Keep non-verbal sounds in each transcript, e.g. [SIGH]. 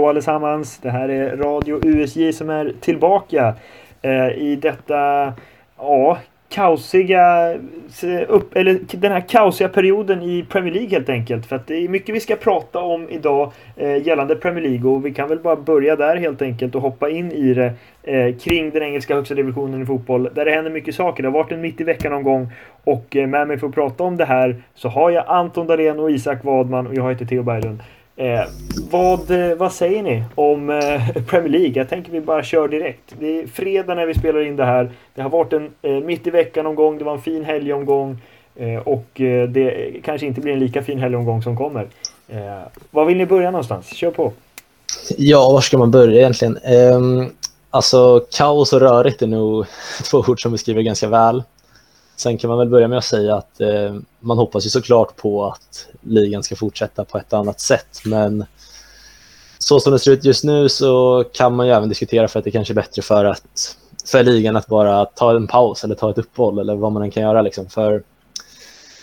Hallå allesammans! Det här är Radio USJ som är tillbaka eh, i detta, ja, kaosiga, eh, upp, eller den här kaosiga perioden i Premier League helt enkelt. För att det är mycket vi ska prata om idag eh, gällande Premier League och vi kan väl bara börja där helt enkelt och hoppa in i det eh, kring den engelska högsta divisionen i fotboll där det händer mycket saker. Det har varit en mitt i veckan någon gång och eh, med mig för att prata om det här så har jag Anton Dahlén och Isak Wadman och jag heter Theo Berglund. Eh, vad, eh, vad säger ni om eh, [LAUGHS] Premier League? Jag tänker vi bara kör direkt. Det är fredag när vi spelar in det här. Det har varit en eh, mitt i veckan omgång. Det var en fin helgomgång. Eh, och eh, det kanske inte blir en lika fin helgomgång som kommer. Eh, var vill ni börja någonstans? Kör på! Ja, var ska man börja egentligen? Um, alltså, kaos och rörigt är nog [LAUGHS] två ord som beskriver ganska väl. Sen kan man väl börja med att säga att eh, man hoppas ju såklart på att ligan ska fortsätta på ett annat sätt. Men så som det ser ut just nu så kan man ju även diskutera för att det kanske är bättre för, att, för ligan att bara ta en paus eller ta ett uppehåll eller vad man än kan göra. Liksom. För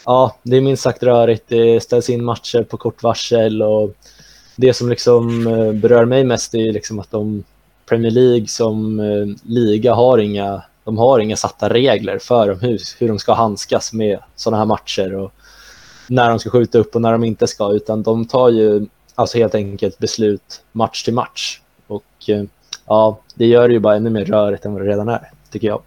ja, det är minst sagt rörigt. Det ställs in matcher på kort varsel och det som liksom eh, berör mig mest är liksom att de Premier League som eh, liga har inga de har inga satta regler för hur, hur de ska handskas med sådana här matcher och när de ska skjuta upp och när de inte ska, utan de tar ju alltså helt enkelt beslut match till match. Och eh, ja, det gör det ju bara ännu mer rörigt än vad det redan är, tycker jag.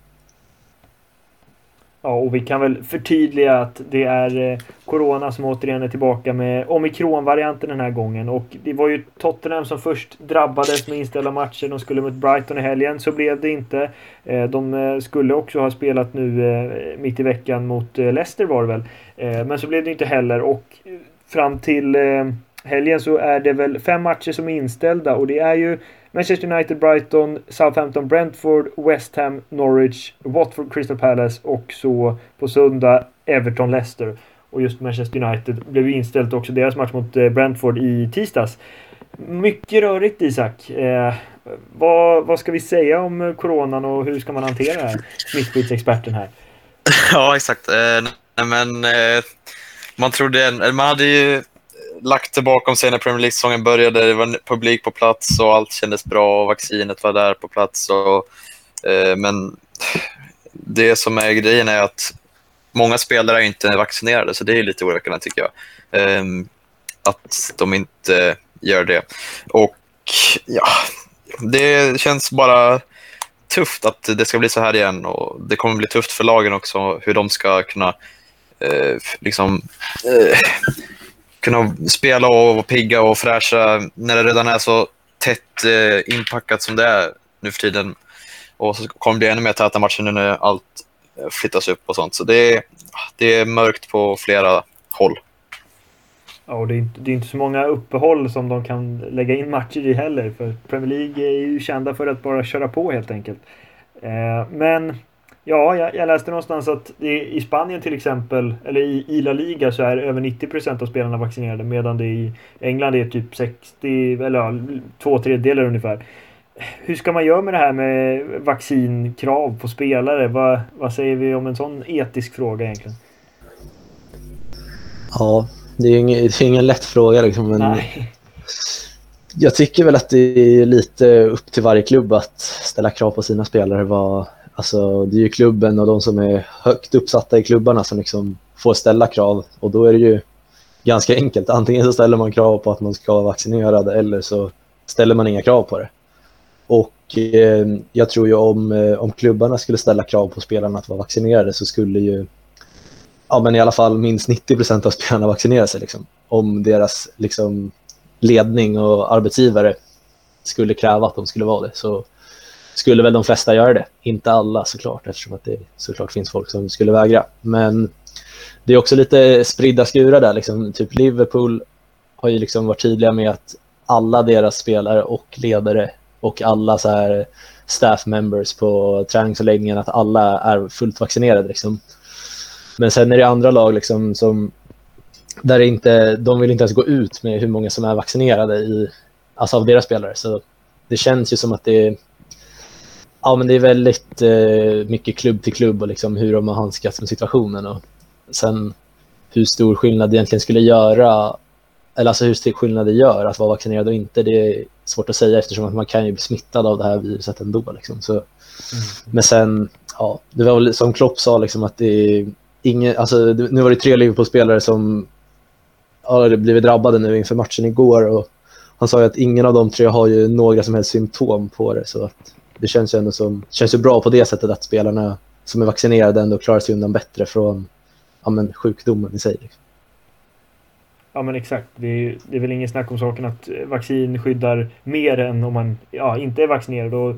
Ja, och vi kan väl förtydliga att det är eh, Corona som återigen är tillbaka med omikron-varianten den här gången. Och det var ju Tottenham som först drabbades med inställda matcher. De skulle mot Brighton i helgen, så blev det inte. Eh, de eh, skulle också ha spelat nu mitt i veckan mot Leicester var det väl. Men så blev det inte heller och fram till helgen så är det väl fem matcher som är inställda och det är ju Manchester United, Brighton, Southampton, Brentford, West Ham, Norwich, Watford, Crystal Palace och så på söndag Everton, Leicester. Och just Manchester United blev ju inställt också deras match mot eh, Brentford i tisdags. Mycket rörigt Isak. Eh, vad, vad ska vi säga om coronan och hur ska man hantera det här? Smittskyddsexperten här. [LAUGHS] Ja, exakt. Eh, men eh, man trodde, man hade ju lagt det bakom sig när Premier League-säsongen började. Det var publik på plats och allt kändes bra och vaccinet var där på plats. Och, eh, men det som är grejen är att många spelare är inte vaccinerade, så det är lite oroväckande tycker jag. Eh, att de inte gör det. Och ja, det känns bara tufft att det ska bli så här igen och det kommer bli tufft för lagen också hur de ska kunna eh, liksom eh, kunna spela och vara pigga och fräscha när det redan är så tätt eh, inpackat som det är nu för tiden. Och så kommer det bli ännu mer täta matcher nu när allt eh, flyttas upp och sånt. Så det är, det är mörkt på flera håll. Ja, och det är, inte, det är inte så många uppehåll som de kan lägga in matcher i heller. För Premier League är ju kända för att bara köra på helt enkelt. Eh, men Ja, jag, jag, läste någonstans att det, i Spanien till exempel, eller i, i La Liga så är över 90% av spelarna vaccinerade medan det i England är typ 60, eller ja, två tredjedelar ungefär. Hur ska man göra med det här med vaccinkrav på spelare? Vad, vad säger vi om en sån etisk fråga egentligen? Ja, det är ju ingen, det är ingen lätt fråga liksom. Men Nej. Jag tycker väl att det är lite upp till varje klubb att ställa krav på sina spelare. Vad, Alltså, det är ju klubben och de som är högt uppsatta i klubbarna som liksom får ställa krav. Och då är det ju ganska enkelt. Antingen så ställer man krav på att man ska vara vaccinerad eller så ställer man inga krav på det. Och eh, jag tror ju om, eh, om klubbarna skulle ställa krav på spelarna att vara vaccinerade så skulle ju ja, men i alla fall minst 90 procent av spelarna vaccinera sig. Liksom. Om deras liksom, ledning och arbetsgivare skulle kräva att de skulle vara det. Så skulle väl de flesta göra det. Inte alla såklart, eftersom att det såklart finns folk som skulle vägra. Men det är också lite spridda skurar där. Liksom. Typ Liverpool har ju liksom varit tydliga med att alla deras spelare och ledare och alla så här staff members på träningsanläggningen, att alla är fullt vaccinerade. Liksom. Men sen är det andra lag liksom, som där inte, de vill inte ens gå ut med hur många som är vaccinerade i, alltså av deras spelare. Så det känns ju som att det är Ja, men det är väldigt eh, mycket klubb till klubb och liksom hur de har handskats med situationen. Och sen hur stor skillnad det egentligen skulle göra eller alltså hur stor skillnad det gör att vara vaccinerad och inte, det är svårt att säga eftersom att man kan ju bli smittad av det här viruset ändå. Liksom. Så, mm. Men sen, ja, det var väl som Klopp sa, liksom, att det är ingen, alltså, nu var det tre Liverpool-spelare som har blivit drabbade nu inför matchen igår och han sa ju att ingen av de tre har ju några som helst symptom på det. Så att det känns ju ändå som, känns ju bra på det sättet att spelarna som är vaccinerade ändå klarar sig undan bättre från ja, men, sjukdomen i sig. Liksom. Ja men exakt. Det är, det är väl ingen snack om saken att eh, vaccin skyddar mer än om man ja, inte är vaccinerad. Och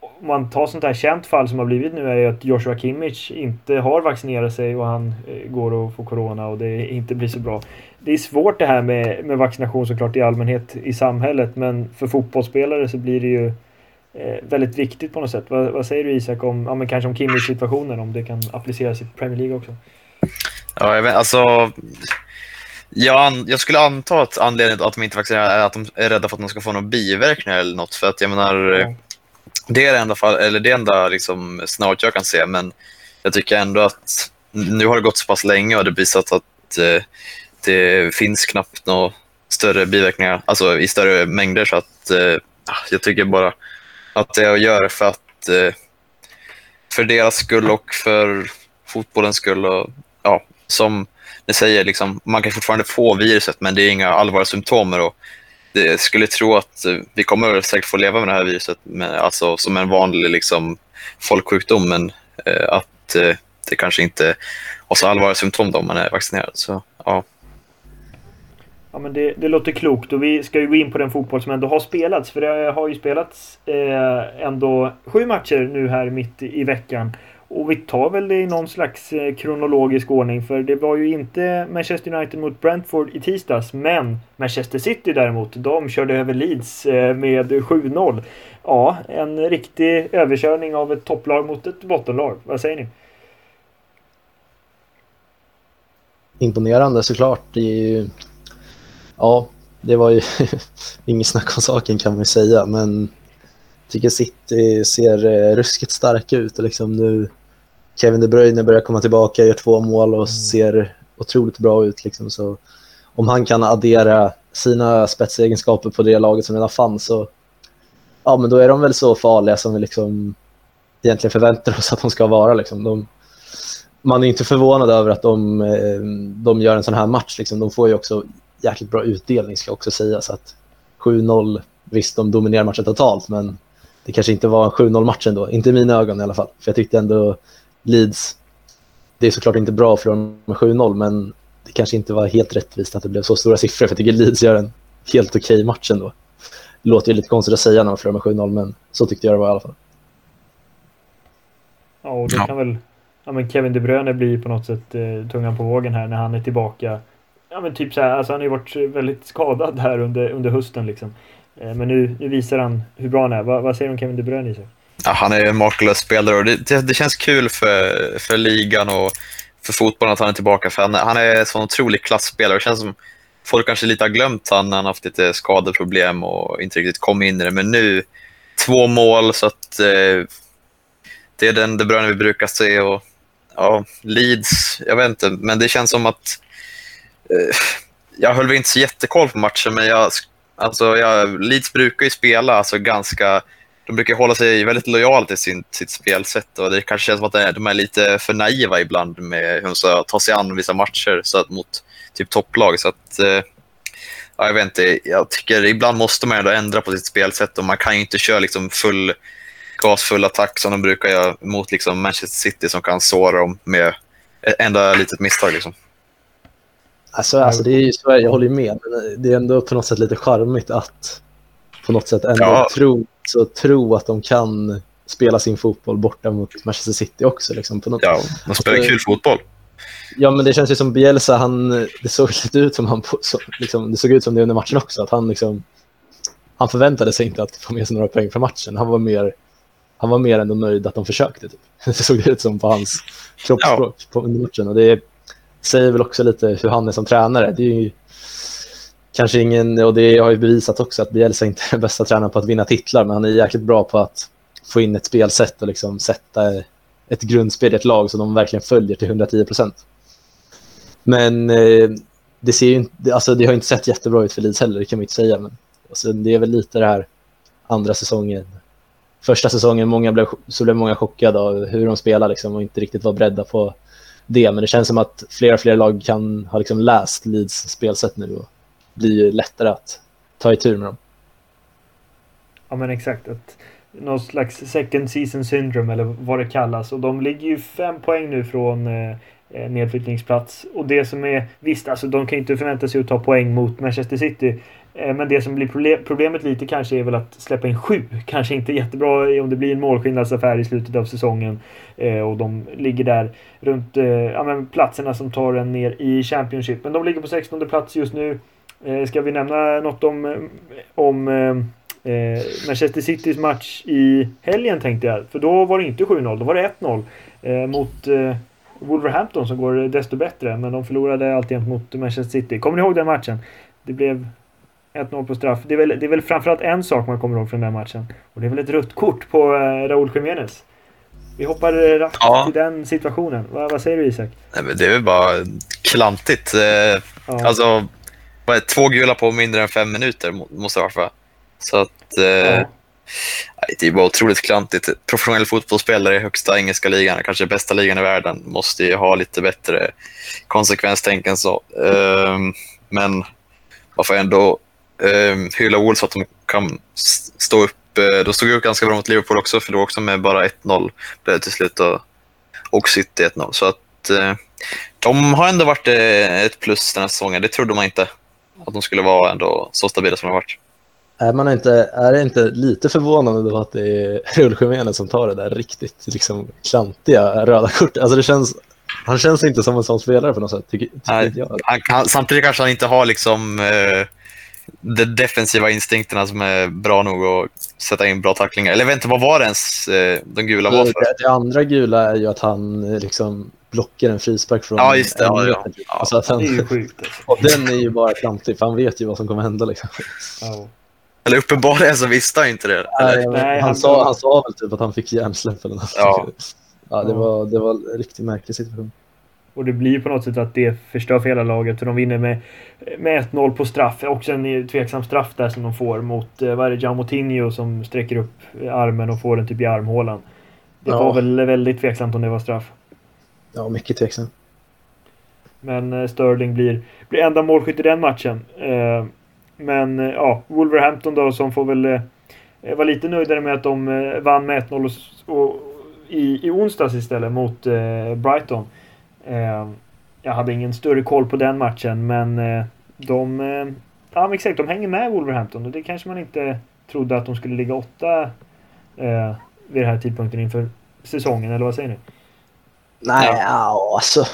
om man tar sånt här känt fall som har blivit nu är ju att Joshua Kimmich inte har vaccinerat sig och han eh, går och får corona och det inte blir så bra. Det är svårt det här med, med vaccination såklart i allmänhet i samhället men för fotbollsspelare så blir det ju väldigt viktigt på något sätt. Vad, vad, säger du Isak om, ja men kanske om Kimmichs situationen om det kan appliceras i Premier League också? Ja, jag vet, alltså jag, jag skulle anta att anledningen till att de inte vaccinerar är att de är rädda för att de ska få några biverkningar eller något. För att jag menar, mm. det är det enda, fall, eller det enda liksom, snart jag kan se, men jag tycker ändå att nu har det gått så pass länge och det visat att eh, det finns knappt några större biverkningar, alltså i större mängder. Så att eh, jag tycker bara att det är att göra för att eh, för deras skull och för fotbollens skull. Och, ja, som ni säger, liksom, man kan fortfarande få viruset men det är inga allvarliga symptom. Och det skulle tro att eh, vi kommer säkert få leva med det här viruset med, alltså, som en vanlig liksom, folksjukdom men eh, att eh, det kanske inte har så allvarliga symptom om man är vaccinerad. Så, ja. Ja, men det, det låter klokt och vi ska ju gå in på den fotboll som ändå har spelats. För det har ju spelats eh, ändå sju matcher nu här mitt i veckan. Och vi tar väl det i någon slags eh, kronologisk ordning för det var ju inte Manchester United mot Brentford i tisdags men Manchester City däremot, de körde över Leeds eh, med 7-0. Ja, en riktig överkörning av ett topplag mot ett bottenlag. Vad säger ni? Imponerande såklart. Det är ju... Ja, det var ju [LAUGHS] inget snack om saken kan man ju säga men jag tycker City ser eh, ruskigt starka ut och liksom nu Kevin De Bruyne börjar komma tillbaka, gör två mål och mm. ser otroligt bra ut. Liksom. Så om han kan addera sina spetsegenskaper på det laget som redan fanns så ja, men då är de väl så farliga som vi liksom egentligen förväntar oss att de ska vara. Liksom. De, man är inte förvånad över att de, eh, de gör en sån här match. Liksom. De får ju också jäkligt bra utdelning ska också sägas. 7-0, visst de dominerar matchen totalt men det kanske inte var en 7-0 match ändå. Inte i mina ögon i alla fall. För jag tyckte ändå Leeds, det är såklart inte bra för dem med 7-0 men det kanske inte var helt rättvist att det blev så stora siffror för jag tycker Leeds gör en helt okej okay match ändå. Det låter ju lite konstigt att säga när man förlorar med 7-0 men så tyckte jag det var i alla fall. Ja, och det kan väl ja, men Kevin De Bruyne blir på något sätt eh, tungan på vågen här när han är tillbaka. Ja, men typ så här, alltså han har ju varit väldigt skadad här under, under hösten liksom. Eh, men nu, nu visar han hur bra han är. Vad, vad säger du om Kevin De Bruyne, Isak? Ja, han är en makalös spelare och det, det, det, känns kul för, för ligan och för fotbollen att han är tillbaka. För han, han är en sån otrolig klassspelare. Det känns som folk kanske lite har glömt han när han haft lite skadeproblem och inte riktigt kom in i det. Men nu, två mål, så att eh, det är den De Bruyne vi brukar se. Och, ja, Leeds, jag vet inte, men det känns som att Eh, jag höll väl inte så jättekoll på matchen, men jag, alltså, jag, Leeds brukar ju spela alltså, ganska de brukar hålla sig väldigt lojala till sin, sitt spelsätt och det kanske känns som att de är lite för naiva ibland med hur de ska ta sig an vissa matcher så att, mot typ topplag. Så att, eh, ja, jag vet inte, jag tycker ibland måste man ändå ändra på sitt spelsätt och man kan ju inte köra liksom full gas, full attack som de brukar göra mot liksom Manchester City som kan såra dem med ett enda litet misstag. Liksom. Alltså, alltså det är ju så, jag håller med, men det är ändå på något sätt lite charmigt att på något sätt ändå ja. tro, så tro att de kan spela sin fotboll borta mot Manchester City också. Liksom, på något. Ja, de spelar alltså, kul fotboll. Ja, men det känns ju som Bielsa, han, det såg lite ut som han, så, liksom, det såg ut som det under matchen också, att han liksom, han förväntade sig inte att få med sig några poäng från matchen. Han var mer, han var mer ändå nöjd att de försökte. Typ. [LAUGHS] Det såg ut som på hans kroppsspråk ja. på under matchen. Och det säger väl också lite hur han är som tränare. Det är ju, kanske ingen, och det har ju bevisat också att Bielsa inte är den bästa tränaren på att vinna titlar, men han är jäkligt bra på att få in ett spelsätt och liksom sätta ett grundspel i ett lag som de verkligen följer till 110 procent. Men eh, det, ser ju inte, alltså, det har inte sett jättebra ut för Leeds heller, det kan man inte säga. Men alltså, det är väl lite det här andra säsongen. Första säsongen många blev, så blev många chockade av hur de spelar liksom, och inte riktigt var beredda på det. Men det känns som att fler och fler lag kan ha liksom läst Leeds spelsätt nu och blir lättare att ta i tur med dem. Ja men exakt. Att någon slags second season syndrome eller vad det kallas. Och de ligger ju fem poäng nu från eh, eh nedflyttningsplats. Och det som är, visst alltså de kan inte förvänta sig att ta poäng mot Manchester City. Eh, men det som blir problemet lite kanske är väl att släppa in sju. Kanske inte jättebra om det blir en målskillnadsaffär i slutet av säsongen. Eh, och de ligger där runt eh, ja, men platserna som tar en ner i Championship. Men de ligger på 16 plats just nu. Ska vi nämna något om, om Eh, Manchester Citys match i helgen tänkte jag. För då var det inte 7-0, då var det 1-0. Eh, mot eh, Wolverhampton som går desto bättre. Men de förlorade alltid mot Manchester City. Kommer ni ihåg den matchen? Det blev 1-0 på straff. Det är, väl, det är väl framförallt en sak man kommer ihåg från den matchen. Och det är väl ett rött kort på eh, Raúl Jiménez. Vi hoppar raskt ja. till den situationen. Va, vad säger du Isak? Nej, men det är väl bara klantigt. Eh, ja. Alltså, två gula på mindre än fem minuter måste det vara va? Så att... Eh, ja. Det är bara otroligt klantigt. Professionell fotbollsspelare i högsta engelska ligan, kanske bästa ligan i världen, måste ju ha lite bättre konsekvenstänk än så. Eh, men man får ändå eh, hylla Wolves att de kan stå upp. Eh, de stod upp ganska bra mot Liverpool också, för då också med bara 1-0 blev det till slut och, och City 1-0. Så att eh, de har ändå varit eh, ett plus den här säsongen. Det trodde man inte att de skulle vara ändå så stabila som de har varit. Är, man inte, är det inte lite förvånande då att det är Raúl som tar det där riktigt liksom, klantiga röda kortet? Alltså det känns, han känns inte som en sån spelare på något sätt, tycker, tycker Nej, jag. Han kan, samtidigt kanske han inte har liksom, eh, de defensiva instinkterna som är bra nog att sätta in bra tacklingar. Eller inte, vad var det ens eh, de gula var för? Det, det, andra gula är ju att han eh, liksom blockar en frispark från ja, just det, ja, ja. Alltså att han, det är ju sjukt. Alltså. Och den är ju bara klantig, för han vet ju vad som kommer hända. Liksom. Ja. Eller uppenbarligen så visste han inte det. Nej, nej, han, han, sa, han sa väl typ att han fick hjärnsläpp eller något. Ja. ja, det var, det var en riktigt märklig situation. Och det blir på något sätt att det förstör för hela laget. För de vinner med, med 1-0 på straff. Också en tveksam straff där som de får mot, eh, vad är det, Jaumotinho som sträcker upp armen och får den typ i armhålan. Det ja. var väl väldigt tveksamt om det var straff. Ja, mycket tveksamt. Men eh, Sterling blir, blir enda målskytt i den matchen. Eh, men eh, ja, Wolverhampton då som får väl eh, vara lite nöjdare med att de eh, vann med 1-0 och, och, i, i onsdags istället mot eh, Brighton. Eh, jag hade ingen större koll på den matchen men eh, de, eh, ja, men exakt, de hänger med Wolverhampton och det kanske man inte trodde att de skulle ligga åtta eh, vid den här tidpunkten inför säsongen, eller vad säger ni? Nej, ja. alltså.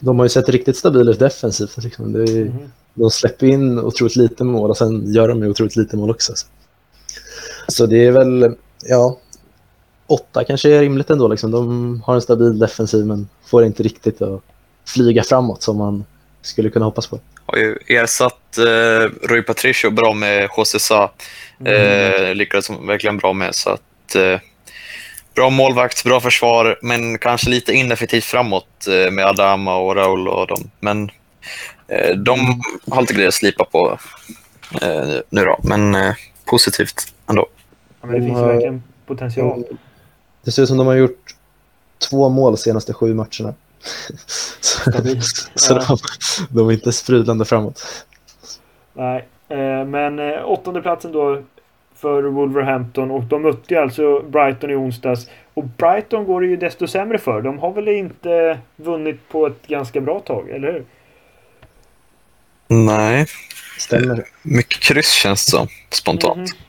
De har ju sett riktigt stabila ut defensivt. Liksom. Det är, mm de släpper in otroligt lite mål och sen gör de ju otroligt lite mål också. Så det är väl, ja, åtta kanske är rimligt ändå. Liksom. De har en stabil defensiv men får inte riktigt att flyga framåt som man skulle kunna hoppas på. Har ju ersatt eh, Rui Patricio bra med José Sa. Mm. Eh, lyckades verkligen bra med. Så att, eh, bra målvakt, bra försvar, men kanske lite ineffektivt framåt eh, med Adama och Raul och dem. Men Eh, de har lite grejer att slipa på eh, nu då, men eh, positivt ändå. Ja, men det finns verkligen potential. Det ser ut som de har gjort två mål de senaste sju matcherna. [LAUGHS] så, så ja. de, de, är inte sprudlande framåt. Nej, men åttonde platsen då för Wolverhampton och de mötte ju alltså Brighton i onsdags. Och Brighton går det ju desto sämre för. De har väl inte vunnit på ett ganska bra tag, eller hur? Nej. Stämmer. Mycket kryss känns det som, spontant. Mm.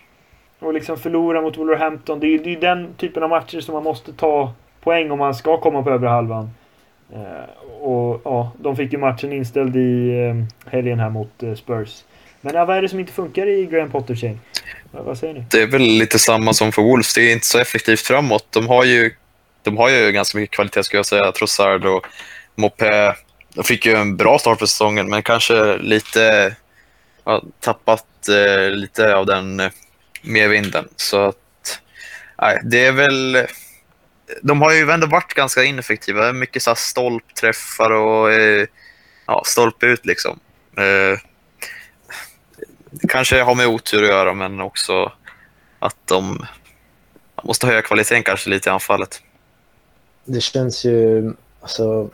Och liksom förlora mot Wolverhampton. Det är ju den typen av matcher som man måste ta poäng om man ska komma på övre halvan. Eh, och ja, de fick ju matchen inställd i eh, helgen här mot eh, Spurs. Men ja, vad är det som inte funkar i Graham Potters gäng? Vad, vad säger ni? Det är väl lite samma som för Wolves. Det är inte så effektivt framåt. De har ju, de har ju ganska mycket kvalitet skulle jag säga. Trossard och Mopé de fick ju en bra start på säsongen, men kanske lite ja, tappat eh, lite av den eh, med vinden, Så att, nej, det är väl... De har ju ändå varit ganska ineffektiva. Mycket så stolpträffar och eh, ja, stolpe ut liksom. Eh, kanske har med otur att göra, men också att de måste höja kvaliteten kanske lite i anfallet. Det känns ju, alltså,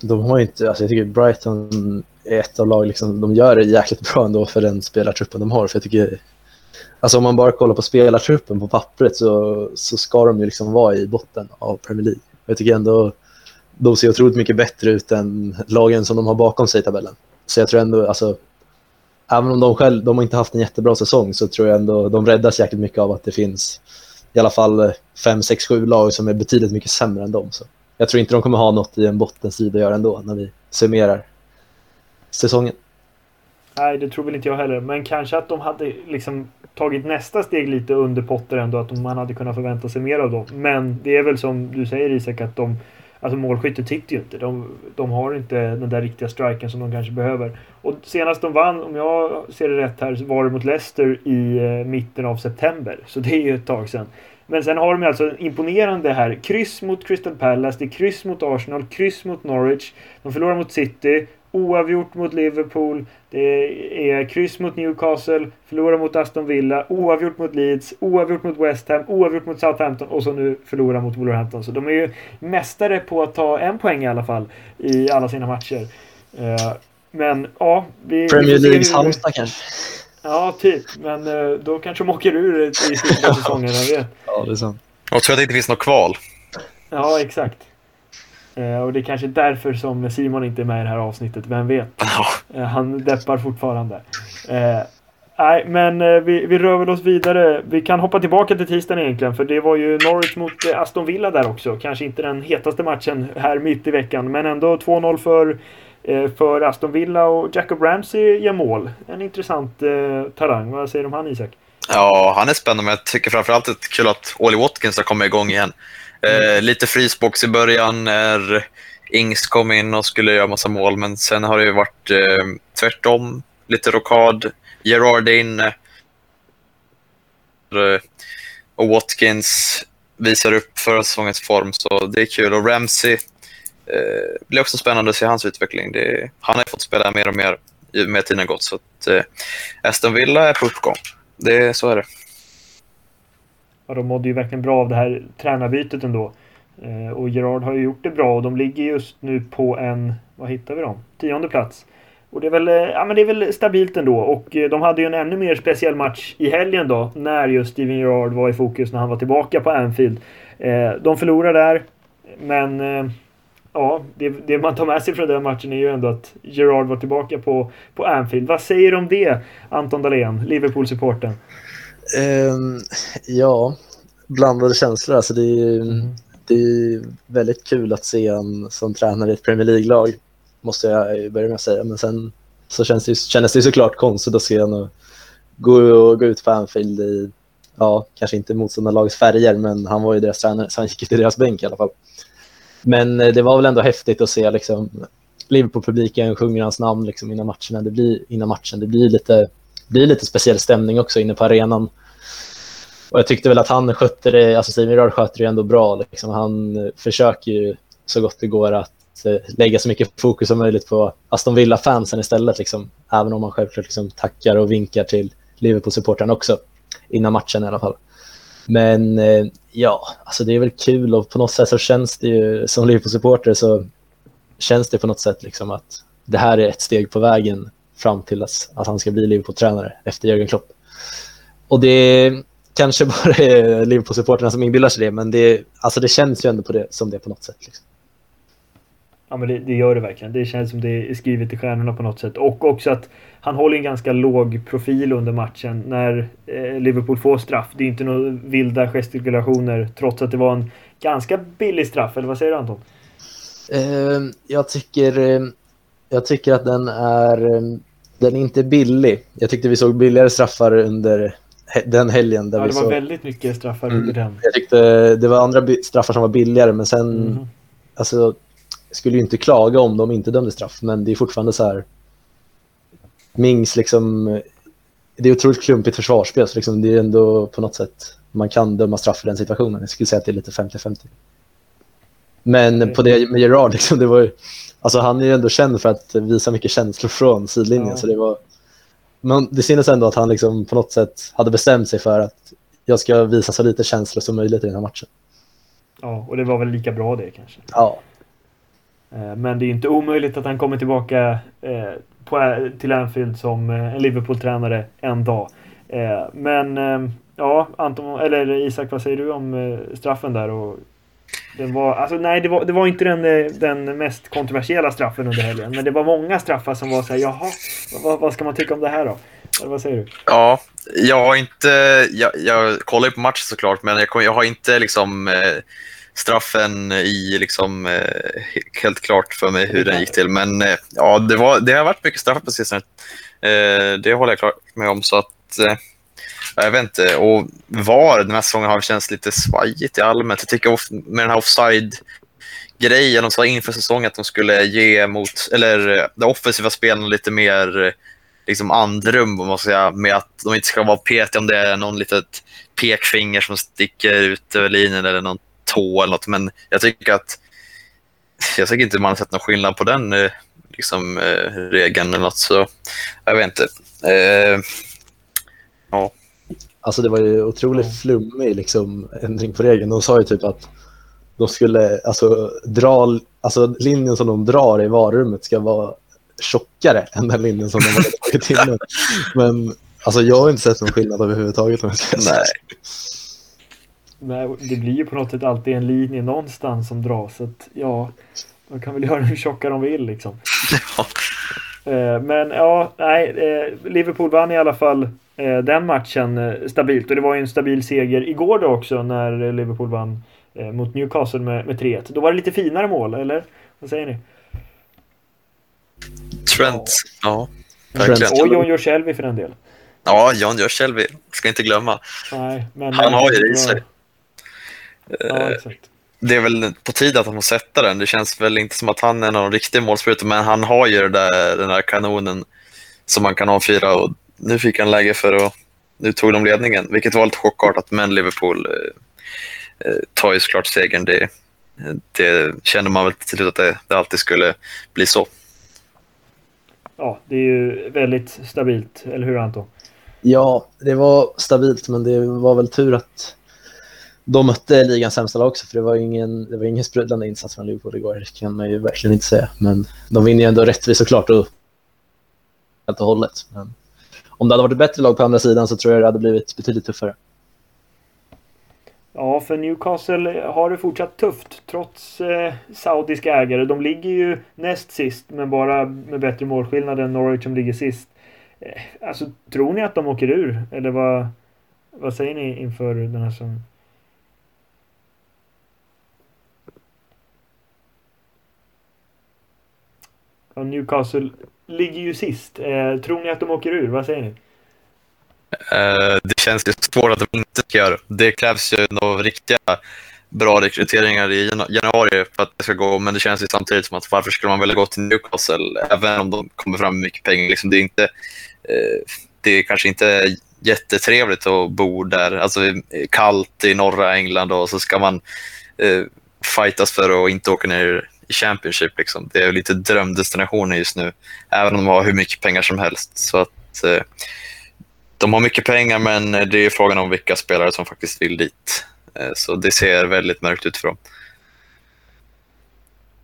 de har inte, alltså jag tycker Brighton är ett av lag, liksom, de gör det jäkligt bra ändå för den spelartruppen de har. För jag tycker, alltså om man bara kollar på spelartruppen på pappret så, så ska de ju liksom vara i botten av Premier League. Jag tycker ändå de ser otroligt mycket bättre ut än lagen som de har bakom sig i tabellen. Så jag tror ändå, alltså, även om de själv, de har inte haft en jättebra säsong så tror jag ändå de räddas jäkligt mycket av att det finns i alla fall fem, sex, sju lag som är betydligt mycket sämre än dem. Så jag tror inte de kommer ha något i en bottensida att göra ändå när vi summerar säsongen. Nej, det tror väl inte jag heller. Men kanske att de hade liksom tagit nästa steg lite under Potter ändå. Att man hade kunnat förvänta sig mer av dem. Men det är väl som du säger Isak att de Alltså målskyttet sitter ju inte. De, de har inte den där riktiga striken som de kanske behöver. Och senast de vann, om jag ser det rätt här, så var det mot Leicester i eh, mitten av september. Så det är ju ett tag sedan. Men sen har de alltså imponerande här. Kryss mot Crystal Palace, det är kryss mot Arsenal, kryss mot Norwich. De förlorar mot City, oavgjort mot Liverpool. Det är kryss mot Newcastle, förlorar mot Aston Villa, oavgjort mot Leeds, oavgjort mot West Ham, oavgjort mot Southampton och så nu förlorar mot Wolverhampton. Så de är ju mästare på att ta en poäng i alla fall i alla sina matcher. Eh, men ja... Vi, Premier Leagues Halmstad kanske? Ja, typ. Men eh, då kanske de åker ur i slutet av [LAUGHS] säsongen, jag vet. Ja, det är sant. Jag tror att det inte finns något kval. Ja, exakt. Eh, och det är kanske därför som Simon inte är med i det här avsnittet, vem vet? Eh, han deppar fortfarande. Eh, nej, men vi, vi rör väl oss vidare. Vi kan hoppa tillbaka till tisdagen egentligen, för det var ju Norwich mot Aston Villa där också. Kanske inte den hetaste matchen här mitt i veckan, men ändå 2-0 för för Aston Villa och Jacob Ramsey gör mål. En intressant eh, talang. Vad säger du om han Isak? Ja, han är spännande, men jag tycker framförallt att det är kul att Ollie Watkins har kommit igång igen. Mm. Eh, lite frysbox i början när Ings kom in och skulle göra massa mål, men sen har det ju varit eh, tvärtom. Lite rokad. Gerard är inne. Eh, och Watkins visar upp förra säsongens form, så det är kul. Och Ramsey eh, blir också spännande att se hans utveckling. Det, han har ju fått spela mer och mer ju mer tiden gått, så att eh, Aston Villa är på uppgång. Det, så är det. Ja, de mådde ju verkligen bra av det här tränarbytet ändå. Eh, och Gerard har ju gjort det bra och de ligger just nu på en, vad hittar vi dem? Tionde plats. Och det är väl, eh, ja, men det är väl stabilt ändå. Och eh, de hade ju en ännu mer speciell match i helgen då. När just Steven Gerard var i fokus när han var tillbaka på Anfield. Eh, de förlorar där. Men eh, ja, det, det man tar med sig från den matchen är ju ändå att Gerard var tillbaka på, på Anfield. Vad säger du om det, Anton Dahlén, Liverpool-supporten? Ehm, ja, blandade känslor. Alltså det, är, det är väldigt kul att se en som tränare i ett Premier League-lag, måste jag börja med att säga. Men sen så känns det, kändes det såklart konstigt att se honom gå, gå ut på Anfield i, ja, kanske inte motståndarlagets färger, men han var ju deras tränare, så han gick till deras bänk i alla fall. Men eh, det var väl ändå häftigt att se liksom, Liverpool-publiken sjunger hans namn liksom, innan, matcherna. Det blir, innan matchen. Det blir lite, blir lite speciell stämning också inne på arenan. Och jag tyckte väl att han skötte det, alltså Steven Gerrard sköter det ändå bra. Liksom. Han eh, försöker ju så gott det går att eh, lägga så mycket fokus som möjligt på Aston Villa-fansen istället. Liksom. Även om man självklart liksom, tackar och vinkar till Liverpool-supportrarna också. Innan matchen i alla fall. Men eh, ja, alltså det är väl kul och på något sätt så känns det ju som Liverpool-supporter så känns det på något sätt liksom att det här är ett steg på vägen fram till att, att han ska bli Liverpool-tränare efter Jürgen Klopp. Och det kanske [LAUGHS] bara är Liverpool-supporterna som inbillar sig det, men det, alltså det känns ju ändå på det, som det på något sätt. Liksom. Ja men det, det, gör det verkligen. Det känns som det är skrivet i stjärnorna på något sätt. Och också att han håller en ganska låg profil under matchen när eh, Liverpool får straff. Det är inte några vilda gestikulationer trots att det var en ganska billig straff. Eller vad säger du Anton? Uh, jag, tycker, uh, jag tycker att den är, uh, den är inte billig. Jag tyckte vi såg billigare straffar under den helgen. Där ja, det var så... väldigt mycket straffar mm. under den. Jag tyckte det var andra straffar som var billigare, men sen... Mm. Alltså, jag skulle ju inte klaga om de inte dömde straff, men det är fortfarande så här... Mings liksom... Det är otroligt klumpigt försvarsspel, så liksom, det är ändå på något sätt... Man kan döma straff i den situationen. Jag skulle säga att det är lite 50-50. Men på det med Gerard, liksom, det var ju, alltså han är ju ändå känd för att visa mycket känslor från sidlinjen. Ja. Så det, var, men det syntes ändå att han liksom på något sätt hade bestämt sig för att jag ska visa så lite känslor som möjligt i den här matchen. Ja, och det var väl lika bra det kanske. Ja, Eh, Men det är inte omöjligt att han kommer tillbaka eh, på, till Anfield som eh, en Liverpool-tränare en dag. Eh, Men eh, ja, Anton, eller Isak, vad säger du om eh, straffen där? Och den var, alltså, nej, det var, det var inte den, eh, den mest kontroversiella straffen under helgen. Men det var många straffar som var så här, jaha, vad, vad ska man tycka om det här då? Eller vad säger du? Ja, jag har inte... Jag, jag kollar ju på matchen såklart, men jag, kom- jag har inte liksom eh, straffen i liksom eh, helt klart för mig hur den gick till. Men eh, ja, det, var, det har varit mycket straffar på sistone. Eh, det håller jag klart med om. Så att, eh, jag vet inte. Och VAR den här säsongen har känts lite svajigt i allmänt. Jag tycker off, med den här offside grejen de sa inför säsongen att de skulle ge mot, eller eh, de offensiva spelarna lite mer eh, liksom andrum vad man ska säga, med att de inte ska vara petiga om det är någon litet pekfinger som sticker ut över linjen eller någon tå eller något. Men jag tycker att jag tycker inte man har sett någon skillnad på den eh, liksom, regeln eller något. Så jag vet inte. Eh, ja, alltså det var ju otroligt flummig liksom, ändring på regeln. De sa ju typ att de skulle alltså, dra, alltså linjen som de drar i varummet ska vara tjockare än den linjen som de hade [LAUGHS] tagit innan. Men alltså, jag har inte sett någon skillnad överhuvudtaget. Om jag nej. Nej, det blir ju på något sätt alltid en linje någonstans som dras. Så att, ja, de kan väl göra hur tjocka de vill liksom. [LAUGHS] Ja. Eh, Men ja, nej, eh, Liverpool vann i alla fall den matchen eh, stabilt. Och det var ju en stabil seger igår då också när eh, Liverpool vann eh, mot Newcastle med, med 3-1. Då var det lite finare mål, eller? Vad säger ni? Trent, ja. Trent. Verkligen. Och John Joe Shelby för den del. Ja, John gör Shelby. Ska inte glömma. Nej, men Han har ju det i sig. Ja, exakt. Det är väl på tiden att han får sätta den. Det känns väl inte som att han är någon riktig målspruta, men han har ju det där, den där kanonen som man kan avfyra och nu fick han läge för att... Nu tog de ledningen, vilket var lite chockartat, men Liverpool eh, eh, tar ju såklart segern. Det, det kände man väl till slut att det, det alltid skulle bli så. Ja, det är ju väldigt stabilt, eller hur Anton? Ja, det var stabilt, men det var väl tur att de mötte ligans sämsta lag också, för det var ingen, det var ingen sprudlande insats från Liverpool igår, det kan man ju verkligen inte säga. Men de vinner ju ändå rättvist såklart och helt och hållet. Men om det hade varit ett bättre lag på andra sidan så tror jag det hade blivit betydligt tuffare. Ja, för Newcastle har det fortsatt tufft trots eh, saudiska ägare. De ligger ju näst sist, men bara med bättre målskillnad än Norwich som ligger sist. Eh, alltså, tror ni att de åker ur? Eller vad, vad säger ni inför den här säsongen? Ja, Newcastle ligger ju sist. Eh, tror ni att de åker ur? Vad säger ni? Eh, det känns ju svårt att de inte ska göra. Det krävs ju några riktiga bra rekryteringar i januari för att det ska gå, men det känns ju samtidigt som att varför skulle man vilja gå till Newcastle även om de kommer fram med mycket pengar? Liksom, det, är inte, eh, det är kanske inte jättetrevligt att bo där. Alltså det är kallt i norra England och så ska man eh, fightas för att inte åka ner i Championship. Liksom. Det är lite drömdestinationer just nu, även om de har hur mycket pengar som helst. Så att eh, de har mycket pengar, men det är frågan om vilka spelare som faktiskt vill dit. Eh, Så det ser väldigt mörkt ut för dem.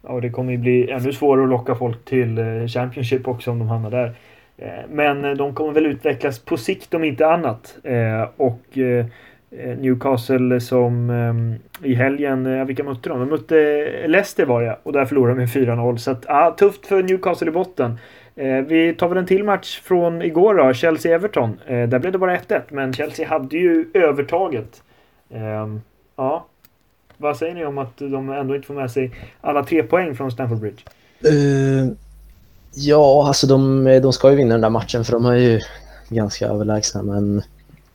Ja, det kommer ju bli ännu svårare att locka folk till eh, Championship också om de hamnar där. Eh, men de kommer väl utvecklas på sikt om inte annat. Eh, och Eh, Newcastle som ehm, i helgen, eh, vilka mötte de? De mötte eh, Leicester var det och där förlorade de med 4-0. Så att, ja, tufft för Newcastle i botten. Vi tar väl en till match från igår då, Chelsea-Everton. Där blev det bara 1-1, men Chelsea hade ju övertaget. Ehm, ja, vad säger ni om att de ändå inte får med sig alla tre poäng från Stamford Bridge? Uh, ja, alltså de, de ska ju vinna den där matchen för de är ju ganska överlägsna. Men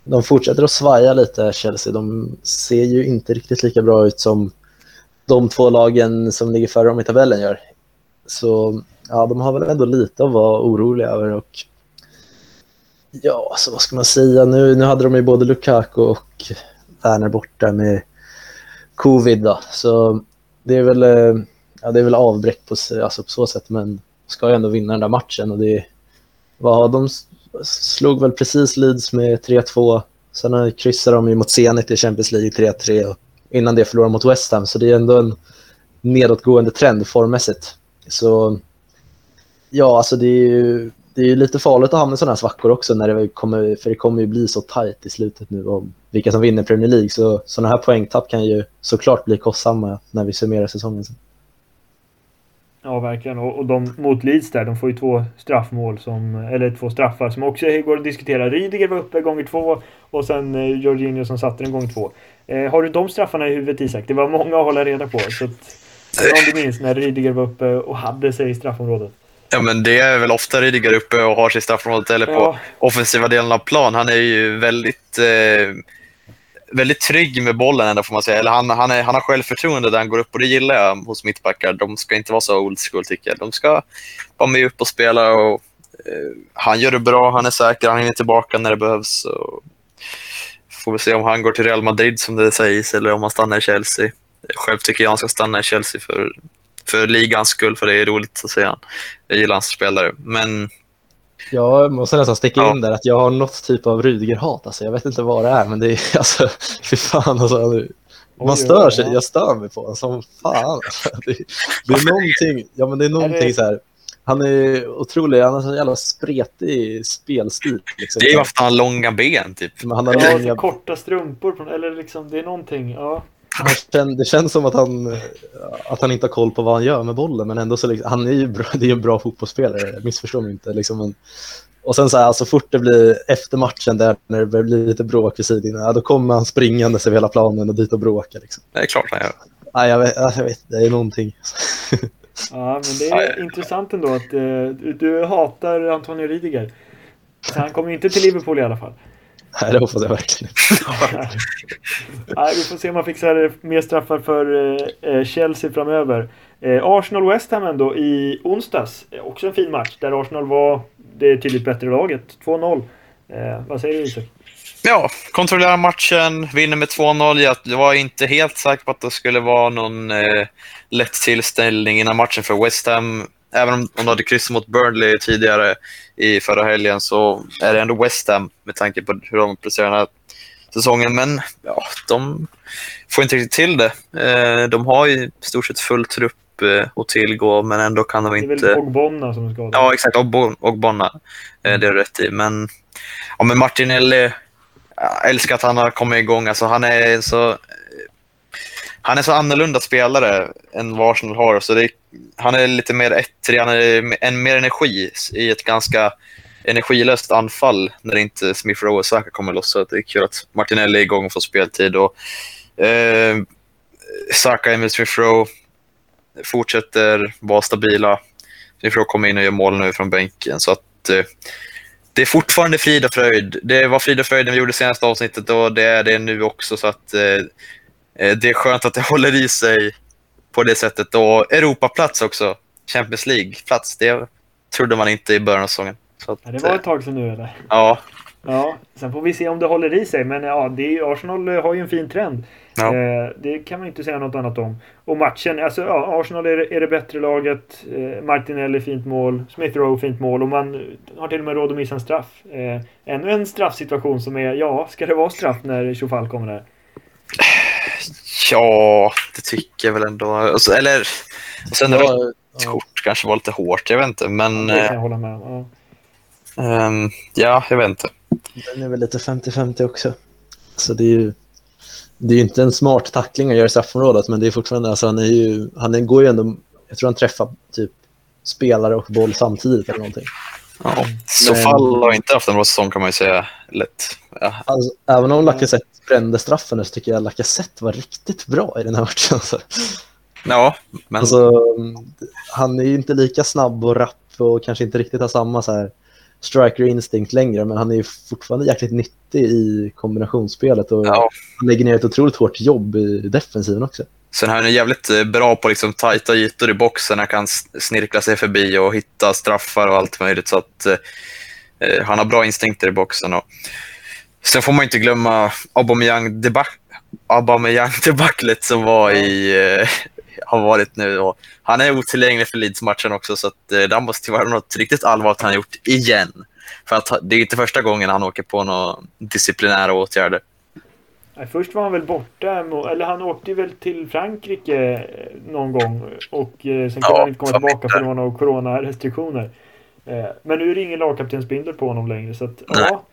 de fortsätter att svaja lite, Chelsea. De ser ju inte riktigt lika bra ut som de två lagen som ligger före dem i tabellen gör. Så ja, de har väl ändå lite att vara oroliga över. Och ja, så vad ska man säga? Nu, nu hade de ju både Lukaku och Werner borta med covid. Då. Så det är väl, eh, ja, det är väl avbräck på, alltså på så sätt, men ska ju ändå vinna den där matchen. Och det, vad, de slog väl precis Leeds med 3-2. Sen kryssade de ju mot Zenit i Champions League 3-3 och innan det förlorade mot West Ham. Så det är ändå en nedåtgående trend formmässigt. Så ja, alltså det är ju det är lite farligt att hamna i sådana här svackor också, när det kommer, för det kommer ju bli så tajt i slutet nu om vilka som vinner Premier League. Så sådana här poängtapp kan ju såklart bli kostsamma när vi summerar säsongen. sen. Ja, verkligen. Och, och de mot Leeds där, de får ju två straffmål som, eller två straffar som också går att diskutera. Rydiger var uppe gånger två och sen eh, Jorginho som satte den gång två. Eh, har du de straffarna i huvudet Isak? Det var många att hålla reda på. Så att, om du minns när Rydiger var uppe och hade sig i straffområdet. Ja, men det är väl ofta Rydiger uppe och har sig i straffområdet eller på Ja. offensiva delen av plan. Han är ju väldigt, eh, väldigt trygg med bollen ändå får man säga. Eller han, han, är, han har självförtroende där han går upp och det gillar jag hos mittbackar. De ska inte vara så old school tycker jag. De ska vara med upp och spela och eh, han gör det bra, han är säker, han hinner tillbaka när det behövs. Och får vi se om han går till Real Madrid som det sägs eller om han stannar i Chelsea. Själv tycker jag han ska stanna i Chelsea för, för ligans skull, för det är roligt att se han. Jag gillar hans spelare. Men jag måste nästan sticka Ja. in där att jag har något typ av Rydiger-hat. Alltså, jag vet inte vad det är, men det är [LAUGHS] alltså, fy fan alltså. Oj, Man stör oj, sig, ja. jag stör mig på honom som fan. Alltså, det, [LAUGHS] det är någonting, ja men det är någonting Är det- så här. Han är otrolig, han har så jävla spretig spelstil. Liksom. det är ju att han har långa ben, typ. Men han har Ja, långa, korta strumpor. På, eller liksom, det är någonting. Ja. Han känn, det känns som att han, att han inte har koll på vad han gör med bollen, men ändå så liksom, han är ju bra, det är en bra fotbollsspelare, missförstå mig inte. Liksom, men, och sen så här, så fort det blir efter matchen där, när det börjar bli lite bråk vid sidan, ja, då kommer han springande över hela planen och dit och bråkar. Liksom. Det är klart han gör. Nej, jag vet, jag vet, det är någonting. [LAUGHS] Ja, men det är intressant ändå att eh, du, hatar Antonio Rydiger. Så han kommer inte till Liverpool i alla fall. [LAUGHS] Nej, det hoppas jag verkligen. [LAUGHS] Nej, vi får se om man fixar mer straffar för eh, Chelsea framöver. Eh, Arsenal-West Ham ändå i onsdags. Eh, också en fin match där Arsenal var det tydligt bättre laget. 2-0. Eh, vad säger du Isak? Ja, kontrollerar matchen, vinner med 2-0. Jag var inte helt säker på att det skulle vara någon eh, lätt tillställning innan matchen för West Ham. Även om de hade kryssat mot Burnley tidigare i förra helgen så är det ändå West Ham med tanke på hur de presterar den här säsongen. Men ja, de får inte riktigt till det. Eh, de har ju stort sett full trupp eh, att tillgå, men ändå kan de Det är väl inte... Ogbonna som är skadad. Ja, exakt. Och, Bon- och Bonna. Eh, Det är rätt i. Men, ja, men Martinelli, jag älskar att han har kommit igång. Alltså, han, är så, han är så annorlunda spelare än vad Arsenal har. Så det är, han är lite mer ettrig, han är en mer energi i ett ganska energilöst anfall när inte Smith Rowe och Saka kommer loss. Så det är kul att Martinelli är igång och får speltid. Och, eh, Saka med Smith Rowe fortsätter vara stabila. Smith Rowe kommer in och gör mål nu från bänken. Så att, eh, det är fortfarande frid och fröjd. Det var frid och fröjd när vi gjorde senaste avsnittet och det är det nu också. Så att, eh, det är skönt att det [LAUGHS] håller i sig på det sättet. Och Europaplats också. Champions League-plats. Det trodde man inte i början av säsongen. Så att, Ja, det var ett eh, tag sedan nu eller? ja, Ja, sen får vi se om det håller i sig. Men ja, det är, Arsenal eh, har ju en fin trend. Ja. Eh, det kan man inte säga något annat om. Och matchen, alltså ja, Arsenal är, det- är det bättre laget. Eh, Martinelli fint mål. Smith Rowe fint mål. Och man eh, har till och med råd att missa en straff. Eh, ännu en straffsituation som är, ja, ska det vara straff när Chofal kommer där? Ja, det tycker jag väl ändå. Alltså, eller, och sen rött Ja, ja. kort kanske var lite hårt. Jag vet inte. Men Det kan eh, jag hålla med om. Ja. ehm, ja, jag vet inte. Den är väl lite 50-50 också. Så det är ju det är inte en smart tackling att göra i straffområdet, men det är fortfarande, alltså han är ju, han är, går ju ändå, jag tror han träffar typ spelare och boll samtidigt eller någonting. Ja. Så Men- fall har inte haft en bra säsong kan man ju säga lätt. Ja, Alltså, även om Lacazette brände straffen så tycker jag Lacazette var riktigt bra i den här matchen. Alltså. ja men Alltså, han är ju inte lika snabb och rapp och kanske inte riktigt har samma så här striker instinct längre, men han är ju fortfarande jäkligt nyttig i kombinationsspelet och ja. han lägger ner ett otroligt hårt jobb i defensiven också. Sen är han jävligt eh, bra på liksom tajta ytor i boxen. Han kan snirkla sig förbi och hitta straffar och allt möjligt. Så att, eh, eh, han har bra instinkter i boxen. Och... Sen får man inte glömma Aubameyang-debaclet Aubameyang som var i, eh, har varit nu. Och han är otillgänglig för Leeds-matchen också, så att, eh, det måste vara något riktigt allvarligt han har gjort igen. För att det är inte första gången han åker på några disciplinära åtgärder. Nej, först var han väl borta, eller han åkte väl till Frankrike eh, någon gång och eh, sen kunde ja, han inte komma tillbaka för det var några coronarestriktioner. Eh, men nu är det ingen lagkaptensbindel på honom längre så att, ja.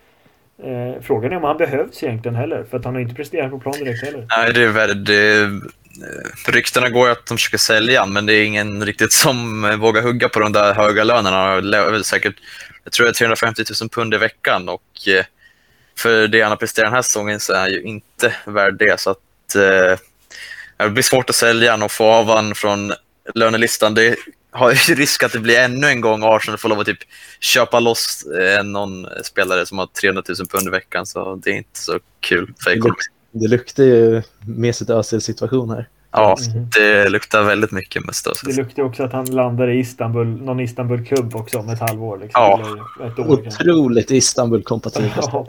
Frågan är om han behövs egentligen heller för att han har inte presterat på plan direkt heller. Nej, det är väldigt... Eh, ryktena går ju att de försöker sälja men det är ingen riktigt som eh, vågar hugga på de där höga lönerna. Säkert, jag tror det är 350 000 pund i veckan och eh, för det han har presterat den här säsongen så är han ju inte värd det. Så att, eh, det blir svårt att sälja honom och få av honom från lönelistan. Det har ju [LAUGHS] risk att det blir ännu en gång Arsenal får lov att typ köpa loss någon spelare som har 300 000 pund i veckan. Så det är inte så kul för ekonomin. Det luktar ju Mesut Özil-situation här. Ja, mm. det luktar väldigt mycket med Özil. Det luktar också att han landar i Istanbul, någon Istanbul-klubb också om ett halvår. Liksom, ja. Ett år, Otroligt Istanbul-kompatibelt. [LAUGHS] Ja.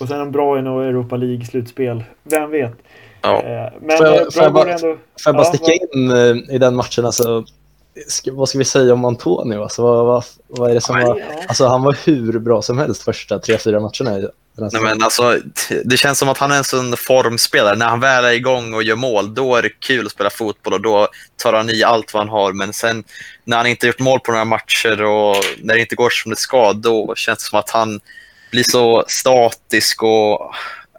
Och sen en bra i något Europa League-slutspel. Vem vet? Ja. Eh, men får jag, får jag bara, ändå... får jag bara sticka in eh, i den matchen? Alltså, ska, vad ska vi säga om Antonio? Alltså, vad, vad, vad är det som var, ja. alltså, han var hur bra som helst första tre, fyra matcherna. Nej, men alltså, det känns som att han är en sån formspelare. När han väl är igång och gör mål, då är det kul att spela fotboll och då tar han i allt vad han har. Men sen när han inte gjort mål på några matcher och när det inte går som det ska, då känns det som att han blir så statisk och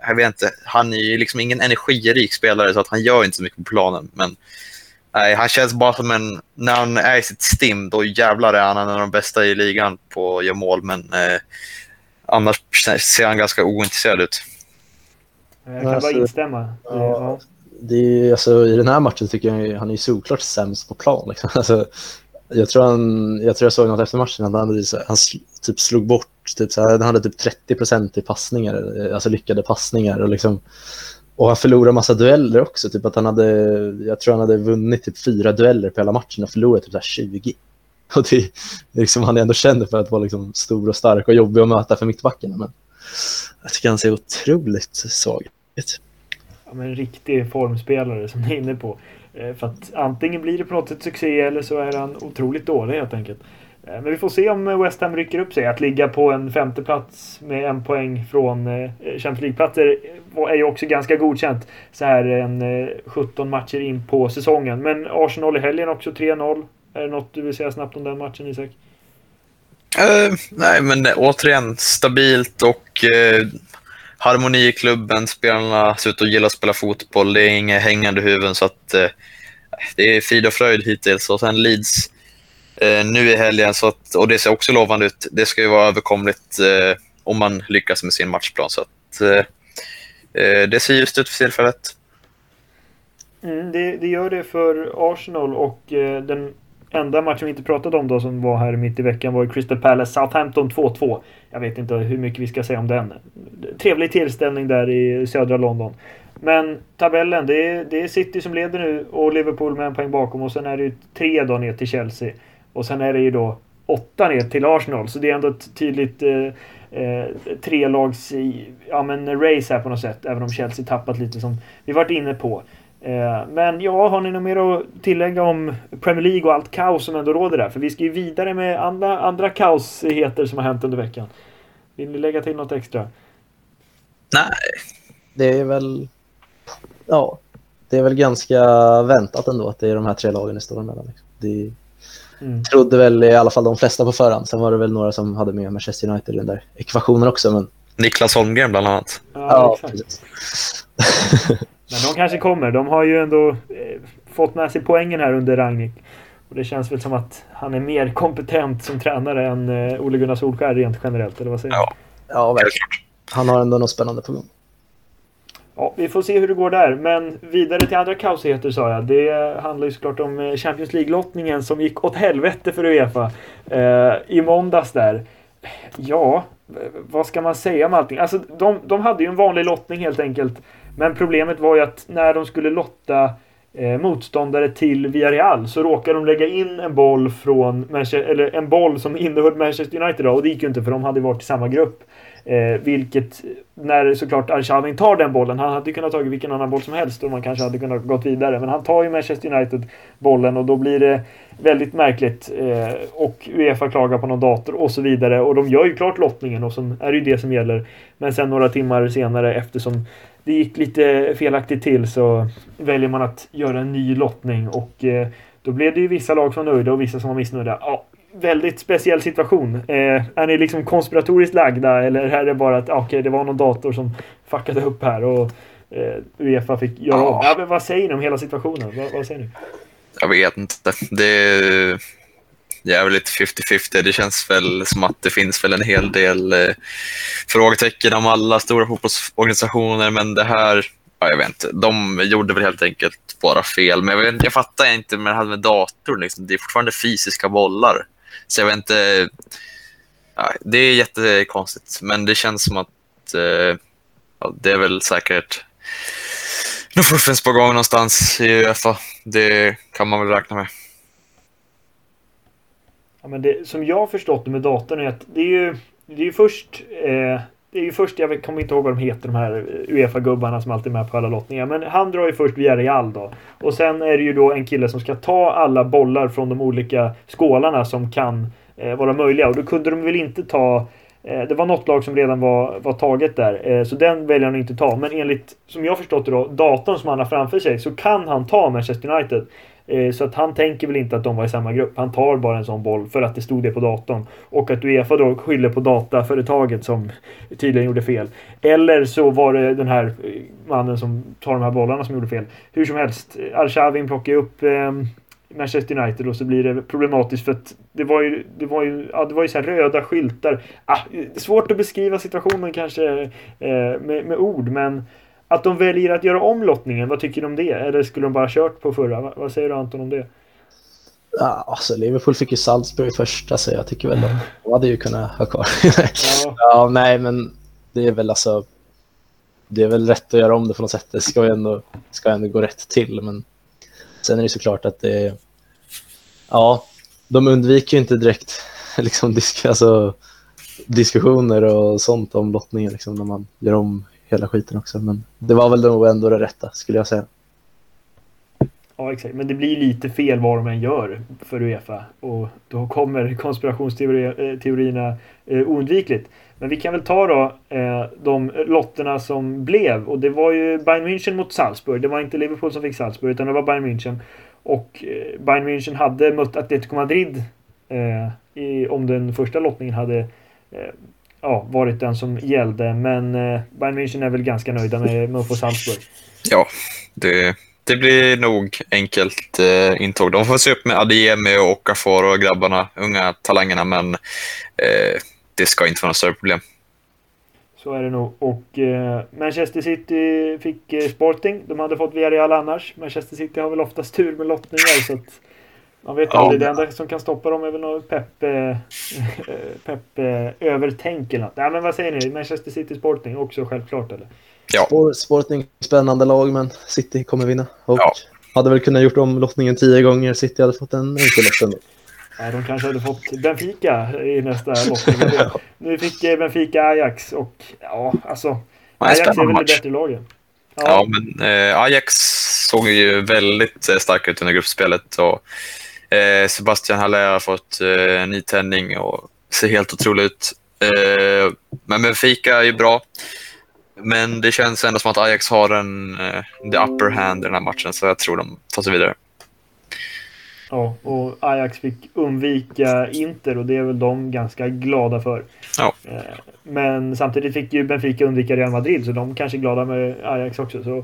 jag vet inte, han är ju liksom ingen energirik spelare så att han gör inte så mycket på planen. Men nej, han känns bara som en, när han är i sitt stim, då jävlar är han en av de bästa i ligan på att göra mål. Men eh, annars ser han ganska ointresserad ut. Jag kan alltså, bara instämma. Ja, det är, alltså, I den här matchen tycker jag han är solklart sämst på plan. Liksom. [LAUGHS] Alltså, jag, tror han, jag tror jag såg något efter matchen att han, han typ slog bort, typ, så här, han hade typ 30 procent i passningar, alltså lyckade passningar. Och, liksom, och han förlorade massa dueller också. Typ att han hade, jag tror han hade vunnit typ fyra dueller på hela matchen och förlorat typ så 20. [LAUGHS] Och det, liksom, han är ändå känd för att vara liksom stor och stark och jobbig att möta för mittbackarna. Men jag tycker han ser otroligt svag ut. Ja, men en riktig formspelare som ni är inne på. Eh, för att antingen blir det på något sätt succé eller så är han otroligt dålig helt enkelt. Eh, men vi får se om eh, West Ham rycker upp sig. Att ligga på en femte plats med en poäng från Champions League-platser är ju också ganska godkänt. Så här en 17 matcher in på säsongen. Men Arsenal i helgen också 3-0. Är det något du vill säga snabbt om den matchen Isak? Uh, nej, men återigen stabilt och uh, harmoni i klubben. Spelarna ser ut att gilla att spela fotboll. Det är inga hängande huvuden så att uh, det är frid och fröjd hittills. Och sen Leeds nu i helgen så att, och det ser också lovande ut. Det ska ju vara överkomligt om man lyckas med sin matchplan. Så att, det ser ljust ut för tillfället. Mm, det, det, gör det för Arsenal och den enda matchen vi inte pratade om då som var här mitt i veckan var Crystal Palace Southampton 2-2. Jag vet inte hur mycket vi ska säga om den. Trevlig tillställning där i södra London. Men tabellen, det är, det är City som leder nu och Liverpool med en poäng bakom och sen är det ju tre då ner till Chelsea. Och sen är det ju då åtta ner till Arsenal. Så det är ändå ett tydligt eh, eh, trelags ja, men race här på något sätt. Även om Chelsea tappat lite som vi varit inne på. Eh, men ja, har ni något mer att tillägga om Premier League och allt kaos som ändå råder där? För vi ska ju vidare med andra, andra kaosigheter som har hänt under veckan. Vill ni lägga till något extra? Nej. Det är väl... Ja, det är väl ganska väntat ändå att det är de här tre lagen det står emellan. Liksom. Det mm. trodde väl i alla fall de flesta på förhand. Sen var det väl några som hade med Manchester United i den där ekvationen också. Men... Niklas Holmgren bland annat. Ja, ja precis. [LAUGHS] Men de kanske kommer. De har ju ändå eh, fått med sig poängen här under Ragnik. Och det känns väl som att han är mer kompetent som tränare än eh, Ole Gunnar Solskjaer rent generellt, eller vad säger du? Ja, ja verkligen. Han har ändå något spännande på gång. Ja, vi får se hur det går där. Men vidare till andra kaosigheter sa jag. Det handlar ju såklart om eh, Champions League-lottningen som gick åt helvete för Uefa eh, i måndags där. Ja, vad ska man säga om allting? Alltså, de, de hade ju en vanlig lottning helt enkelt. Men problemet var ju att när de skulle lotta eh, motståndare till Villarreal så råkade de lägga in en boll från Manchester, eller en boll som [LAUGHS] innehöll Manchester United då, och det gick ju inte för de hade varit i samma grupp. Eh, vilket, när såklart Arshavin tar den bollen, han hade kunnat ta vilken annan boll som helst och man kanske hade kunnat gått vidare. Men han tar ju Manchester United bollen och då blir det väldigt märkligt. Eh, och Uefa klagar på någon dator och så vidare. Och de gör ju klart lottningen och så är det ju det som gäller. Men sen några timmar senare eftersom det gick lite felaktigt till så väljer man att göra en ny lottning och eh, då blev det ju vissa lag som var nöjda och vissa som var missnöjda. Ja, väldigt speciell situation. Eh, är ni liksom konspiratoriskt lagda eller är det bara att ah, okay, det var någon dator som fuckade upp här och eh, Uefa fick göra om? Ja, vad säger ni om hela situationen? Vad, vad säger ni? Jag vet inte. Det är jävligt 50-50. Det känns väl som att det finns väl en hel del eh, frågetecken om alla stora fotbollsorganisationer, men det här Ja, jag vet inte. De gjorde väl helt enkelt bara fel. Men jag, vet, jag fattar inte med det här med datorn. Liksom. Det är fortfarande fysiska bollar. Så jag vet inte. Ja, det är jättekonstigt, men det känns som att eh, ja, det är väl säkert något fuffens på gång någonstans i Uefa. Det kan man väl räkna med. Men det, som jag har förstått det med datorn är att det är ju, det är ju först eh, det är ju först, jag kommer inte ihåg vad de heter, de här Uefa-gubbarna som alltid är med på alla lottningar. Men han drar ju först via Real då. Och sen är det ju då en kille som ska ta alla bollar från de olika skålarna som kan eh, vara möjliga. Och då kunde de väl inte ta eh, det var något lag som redan var, var taget där, eh, så den väljer han inte ta. Men enligt, som jag förstått det då, datorn som han har framför sig, så kan han ta Manchester United. Eh, så att han tänker väl inte att de var i samma grupp. Han tar bara en sån boll för att det stod det på datorn. Och att Uefa då skyller på dataföretaget som tydligen gjorde fel. Eller så var det den här eh, mannen som tar de här bollarna som gjorde fel. Hur som helst, eh, Arshavin plockar upp Manchester United och så blir det problematiskt för att det var ju, det var ju, ja, det var ju så röda skyltar. Ah, svårt att beskriva situationen kanske eh, med, med ord men att de väljer att göra om lottningen, vad tycker du om det? Eller skulle de bara kört på förra? Vad, vad säger du Anton om det? Ja, alltså Liverpool fick ju Salzburg första så jag tycker väl att de hade ju kunnat ha kvar. ja. [LAUGHS] ja, nej men det är väl alltså det är väl rätt att göra om det på något sätt. Det ska ju ändå, ska ändå gå rätt till. Men sen är det såklart att det ja, de undviker ju inte direkt [LAUGHS] liksom, disk, alltså, diskussioner och sånt om lottningen liksom, när man gör om hela skiten också. Men det var väl nog ändå det rätta skulle jag säga. Ja, exakt. Men det blir lite fel vad de än gör för Uefa. Och då kommer konspirationsteorierna eh, oundvikligt. Men vi kan väl ta då eh, de lotterna som blev. Och det var ju Bayern München mot Salzburg. Det var inte Liverpool som fick Salzburg utan det var Bayern München. Och eh, Bayern München hade mött Atletico Madrid eh, i, om den första lottningen hade eh, ja, varit den som gällde. Men eh, Bayern München är väl ganska nöjda med, med att få Salzburg. Ja, det, det blir nog enkelt eh, intåg. De får se upp med Adiemi och Okafor och grabbarna, unga talangerna, men eh, det ska inte vara något större problem. Så är det nog. Och eh, Manchester City fick eh, Sporting. De hade fått Villarreal annars. Manchester City har väl oftast tur med lottningar. så att man vet ja. aldrig. Det enda som kan stoppa dem är väl något pepp, eh, pepp eh, övertänk eller något. Nej, men vad säger ni? Manchester City Sporting också självklart eller? Ja. Sporting spännande lag men City kommer vinna. Och ja. hade väl kunnat gjort om lottningen tio gånger. City hade fått en enkel lottning. Ja, de kanske hade fått Benfica i nästa lottning. [LAUGHS] nu fick eh, Benfica Ajax och ja, alltså. Ajax är väl det bättre laget. Ja. ja, men eh, Ajax såg ju väldigt eh, stark ut under gruppspelet. Och, eh, Sebastian Haller har fått eh, nytändning och ser helt otrolig ut. Eh, men Benfica är ju bra. Men det känns ändå som att Ajax har en eh, the upper hand i den här matchen, så jag tror de tar sig vidare. Ja, och Ajax fick undvika Inter och det är väl de ganska glada för. Ja. Eh, men samtidigt fick ju Benfica undvika Real Madrid så de kanske är glada med Ajax också. Så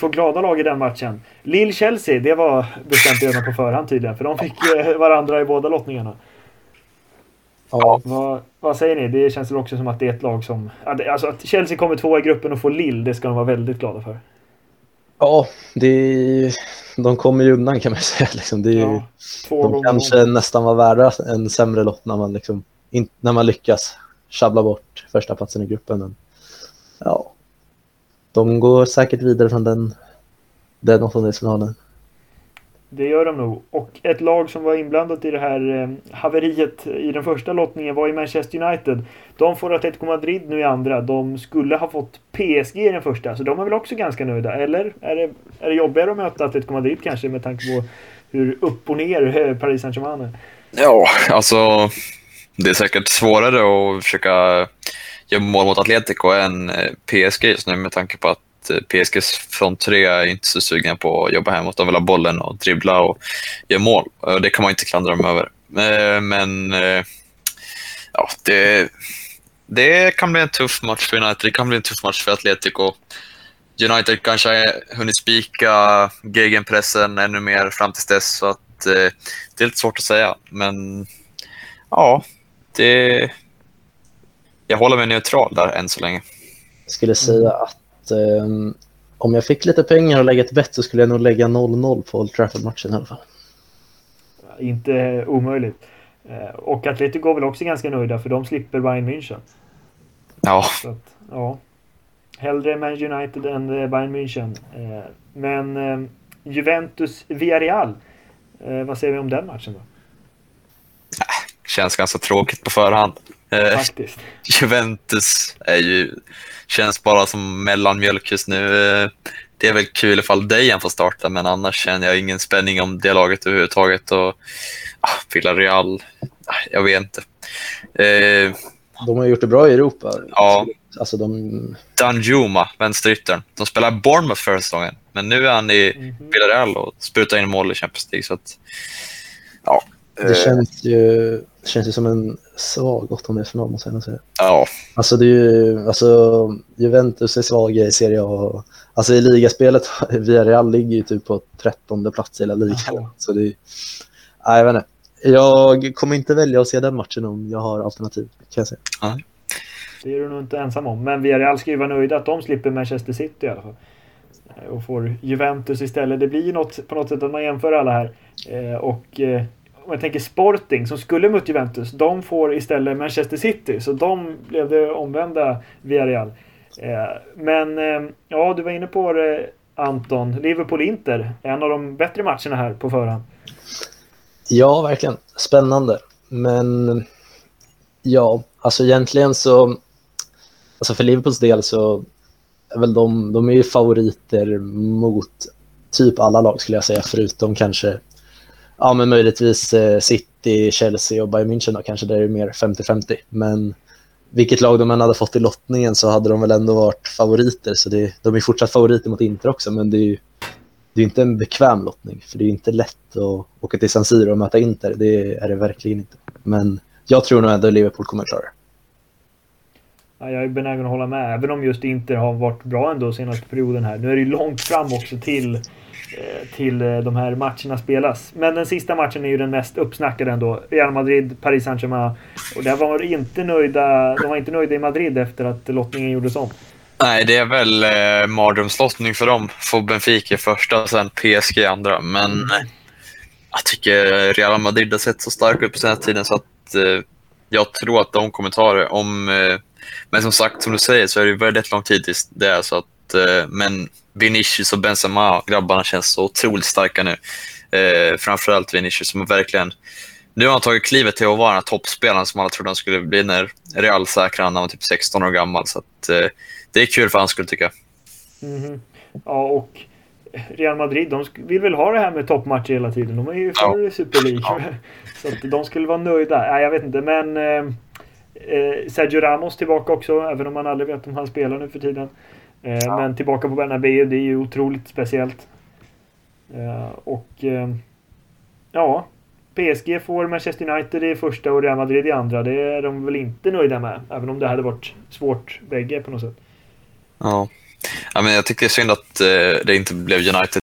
två glada lag i den matchen. Lille-Chelsea, det var bestämt redan på förhand tydligen för de fick [LAUGHS] varandra i båda lottningarna. Ja. Vad, vad, säger ni? Det känns väl också som att det är ett lag som... Alltså att Chelsea kommer tvåa i gruppen och får Lille, det ska de vara väldigt glada för. Ja, det, de kommer ju undan kan man [LAUGHS] säga. Liksom. Det är ja, de kanske nästan var värda en sämre lott när man, liksom, in, när man lyckas sjabbla bort första platsen i gruppen. Men, ja, de går säkert vidare från den, den åttondelsfinalen. Det gör de nog. Och ett lag som var inblandat i det här eh, haveriet i den första lottningen var ju Manchester United. De får Atletico Madrid nu i andra. De skulle ha fått PSG i den första, så de är väl också ganska nöjda. Eller är det, är det jobbigare att möta Atletico Madrid kanske med tanke på hur upp och ner eh, Paris Saint-Germain är? Ja, alltså det är säkert svårare att försöka göra mål mot Atletico än eh, PSG just nu med tanke på att Eh, PSGs front tre är inte så sugna på att jobba hemåt. De vill ha bollen och dribbla och göra mål. Eh, det kan man inte klandra dem över. Eh, men ja, det, det kan bli en tuff match för United. Det kan bli en tuff match för Atletico. United kanske har hunnit spika gegenpressen ännu mer fram till dess. Så att, det är lite svårt att säga. Men ja, det... Jag håller mig neutral där än så länge. Jag skulle säga att um, om jag fick lite pengar och lägga ett bett så skulle jag nog lägga 0-0 på Old Trafford-matchen i alla fall. Inte omöjligt. Eh, och Atletico är väl också ganska nöjda för de slipper Bayern München. Ja. Så att, ja. Hellre Man United än eh, Bayern München. Eh, men Juventus-Villarreal. Vad säger vi om den matchen då? känns ganska tråkigt på förhand. Faktiskt. [LAUGHS] Juventus är ju, känns bara som mellanmjölk just nu. Det är väl kul ifall Dejan får starta, men annars känner jag ingen spänning om det laget överhuvudtaget. Och, ah, Villarreal, ah, jag vet inte. Eh, de har gjort det bra i Europa. Ja. Alltså de... Danjuma, vänsteryttern. De spelade Bournemouth förra säsongen, men nu är han i mm -hmm. Villarreal och sprutar in mål i Champions League. Så att, ja, det känns ju, känns ju som en svag åttondelsfinal måste jag säga. Ja. Alltså, det är ju, alltså Juventus är svaga i Serie A. Alltså i ligaspelet, [LAUGHS] Villarreal ligger ju typ på trettonde plats i hela ligan. Så det är, nej, jag vet inte. Jag kommer inte välja att se den matchen om jag har alternativ, kan jag säga. Ja. Det är du nog inte ensam om. Men Villarreal ska ju vara nöjda att de slipper Manchester City i alla fall. Och får Juventus istället. Det blir ju något, på något sätt att man jämför alla här. Eh, och eh, om jag tänker Sporting som skulle mot Juventus, de får istället Manchester City. Så de blev det omvända Villarreal. Eh, men eh, ja, du var inne på det Anton. Liverpool-Inter, en av de bättre matcherna här på förhand. Ja, verkligen. Spännande. Men ja, alltså egentligen så... Alltså för Liverpools del så är väl de, de är ju favoriter mot typ alla lag skulle jag säga, förutom kanske ja, men möjligtvis eh, City, Chelsea och Bayern München då, kanske där är det mer 50-50. Men vilket lag de än hade fått i lottningen så hade de väl ändå varit favoriter. Så det, de är fortsatt favoriter mot Inter också, men det är ju det är inte en bekväm lottning. För det är inte lätt att åka till San Siro och möta Inter. Det är det verkligen inte. Men jag tror nog ändå Liverpool kommer att klara det. Ja, jag är benägen att hålla med, även om just Inter har varit bra ändå senaste perioden här. Nu är det ju långt fram också till Eh, till eh, de här matcherna spelas. Men den sista matchen är ju den mest uppsnackade ändå. Real Madrid, Paris Saint-Germain. Och där var inte nöjda, de var inte nöjda i Madrid efter att lottningen gjordes om. Nej, det är väl eh, mardrömslottning för dem. Få Benfica första och sen PSG andra. Men mm. jag tycker Real Madrid har sett så starka ut på senaste tiden så att eh, jag tror att de kommer ta det. Om, eh, men som sagt, som du säger så är det väldigt lång tid tills det är så att eh, men Vinicius och Benzema, grabbarna känns så otroligt starka nu. Eh, framförallt Vinicius som verkligen... Nu har han tagit klivet till att vara den toppspelaren som alla trodde han skulle bli när Real säkrade när han var typ 16 år gammal. Så att, eh, det är kul för hans skull tycker jag. Mm -hmm. Ja, och Real Madrid, de vill väl ha det här med toppmatcher hela tiden. De är ju för ja. Super League. Ja. [LAUGHS] Så att de skulle vara nöjda. Nej, jag vet inte, men... Eh, eh, Sergio Ramos tillbaka också, även om man aldrig vet om han spelar nu för tiden. Eh, ja. Men tillbaka på Bernabéu, det är ju otroligt speciellt. Eh, och eh, ja, PSG får Manchester United i första och Real Madrid i andra. Det är de väl inte nöjda med. Även om det hade varit svårt bägge på något sätt. Ja, ja men jag tycker det är synd att det inte blev United.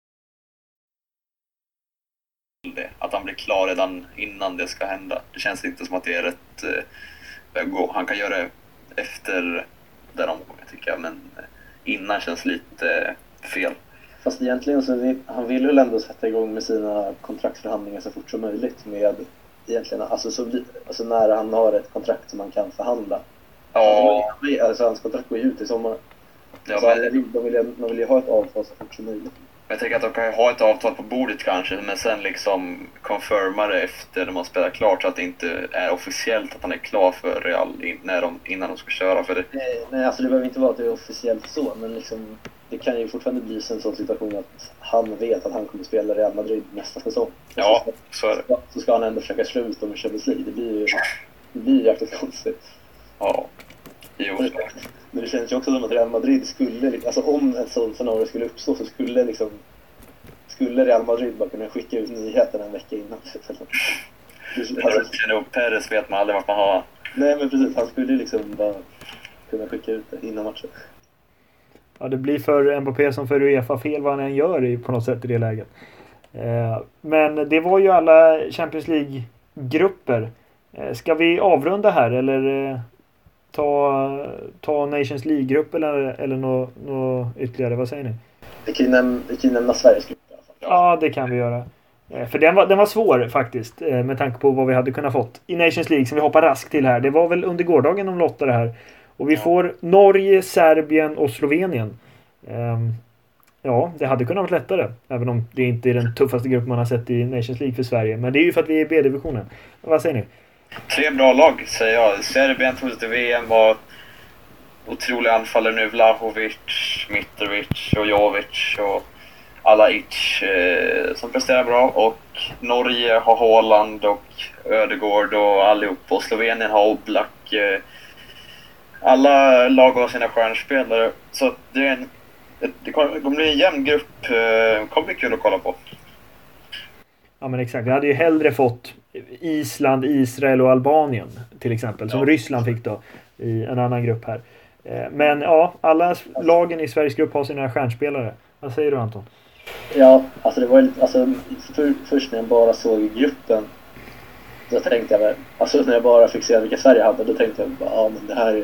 Att han blir klar redan innan det ska hända. Det känns inte som att det är rätt att gå. Han kan göra det efter den omgången tycker jag. Men innan känns lite fel. Fast egentligen så vill, han vill väl ändå sätta igång med sina kontraktsförhandlingar så fort som möjligt med egentligen, alltså, så, alltså när han har ett kontrakt som han kan förhandla. Ja. Alltså, hans kontrakt går ju ut i sommar. Ja, så men... de, vill, de vill ju ha ett avtal så fort som möjligt. Jag tänker att de kan ha ett avtal på bordet kanske, men sen liksom confirma det efter när man spelar klart så att det inte är officiellt att han är klar för Real in, när de, innan de ska köra. För det. Nej, nej, alltså det behöver inte vara att det är officiellt så, men liksom, det kan ju fortfarande bli en sån situation att han vet att han kommer spela Real Madrid nästa säsong. Ja, så är det. Så ska han ändå försöka slå ut dem i Champions League. Det blir ju det blir jäkligt konstigt. Ja. Jo. Men det känns ju också som att Real Madrid skulle, alltså om en sån scenario skulle uppstå så skulle liksom skulle Real Madrid bara kunna skicka ut nyheten en vecka innan. Alltså, Perez vet man aldrig vart man har Nej men precis, han skulle liksom bara kunna skicka ut det innan matchen. Ja, det blir för Mbappé som för Uefa fel vad han än gör i, på något sätt i det läget. Eh, men det var ju alla Champions League-grupper. Eh, ska vi avrunda här eller eh, ta, ta Nations League-grupp eller, eller något nå ytterligare? Vad säger ni? Vi kan ju nämna, nämna Sveriges grupp fall. Ja, det kan vi göra. Eh, för den var, den var svår faktiskt eh, med tanke på vad vi hade kunnat fått. I Nations League som vi hoppar raskt till här. Det var väl under gårdagen de lottade här. Och vi ja. får Norge, Serbien och Slovenien. Um, ja, det hade kunnat vara lättare. Även om det inte är den tuffaste gruppen man har sett i Nations League för Sverige. Men det är ju för att vi är i B-divisionen. Vad säger ni? Tre bra lag, säger jag. Serbien tog sig till VM, var otroliga anfallare nu. Vlahovic, Mitrovic och Jovic och alla Itch eh, som presterar bra. Och Norge har Haaland och Ödegård och allihop. Och Slovenien har Oblak. Eh, alla lag har sina stjärnspelare. Så det, är en, det kommer bli en jämn grupp. Det kommer bli kul att kolla på. Ja men exakt. Vi hade ju hellre fått Island, Israel och Albanien till exempel. Som ja. Ryssland fick då i en annan grupp här. Eh, men ja, alla lagen i Sveriges grupp har sina stjärnspelare. Vad säger du Anton? Ja, alltså det var lite, alltså för, först när jag bara såg gruppen då tänkte jag väl, alltså när jag bara fick se vilka Sverige hade då tänkte jag bara, ja men det här är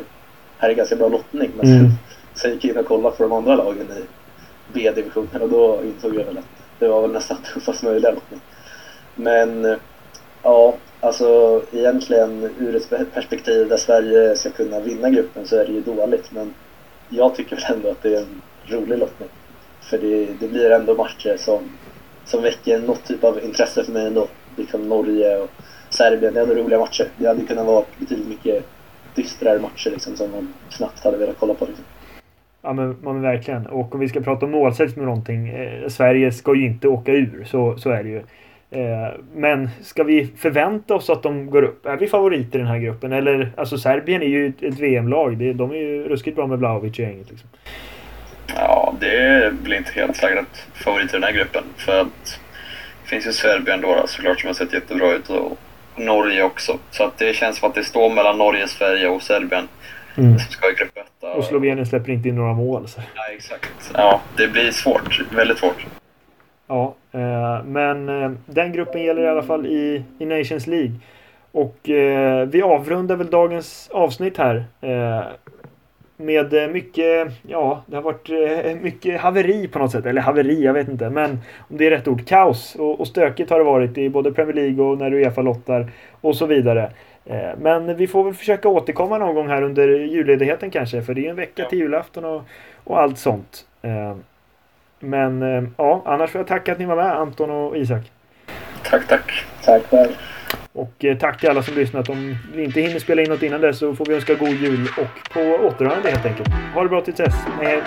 här är ganska bra lottning. Men mm. sen, [LAUGHS] sen gick jag in och kollade på de andra lagen i B-divisionen och då insåg jag väl att det var väl nästan [LAUGHS] tuffast möjliga lottning. Men ja, alltså egentligen ur ett perspektiv där Sverige ska kunna vinna gruppen så är det ju dåligt. Men jag tycker väl ändå att det är en rolig lottning. För det, det blir ändå matcher som, som väcker något typ av intresse för mig ändå. Liksom Norge och Serbien, det är ändå roliga matcher. Det hade kunnat vara betydligt mycket dystrare matcher liksom, som man knappt hade velat kolla på. Liksom. Ja men, men verkligen. Och om vi ska prata om målsättning med någonting. Eh, Sverige ska ju inte åka ur, så, så är det ju. Eh, men ska vi förvänta oss att de går upp? Är vi favoriter i den här gruppen? Eller, alltså Serbien är ju ett, VM-lag. De är ju ruskigt bra med Blahovic i gänget. Liksom. Ja, det är väl inte helt säkert favoriter i den här gruppen. För att det finns ju Serbien då, såklart som har sett jättebra ut. Och Norge också. Så att det känns som att det står mellan Norge, Sverige och Serbien. Mm. Som ska i grupp Och Slovenien släpper inte in några mål. Så. Ja, exakt. Ja, det blir svårt. Väldigt svårt. Ja, eh, men eh, den gruppen gäller i alla fall i, i Nations League. Och eh, vi avrundar väl dagens avsnitt här. Med mycket, ja, det har varit mycket haveri på något sätt. Eller haveri, jag vet inte. Men om det är rätt ord. Kaos och, och stökigt har det varit i både Premier League och när Uefa lottar och så vidare. Men vi får väl försöka återkomma någon gång här under julledigheten kanske. För det är en vecka till julafton och, och allt sånt. Men ja, annars får jag tacka att ni var med Anton och Isak. Tack, tack. Tack själv. Och eh, tack till alla som lyssnat. Om vi inte hinner spela in något innan dess så får vi önska god jul och på återhörande helt enkelt. Ha det bra tills dess. Hej hej!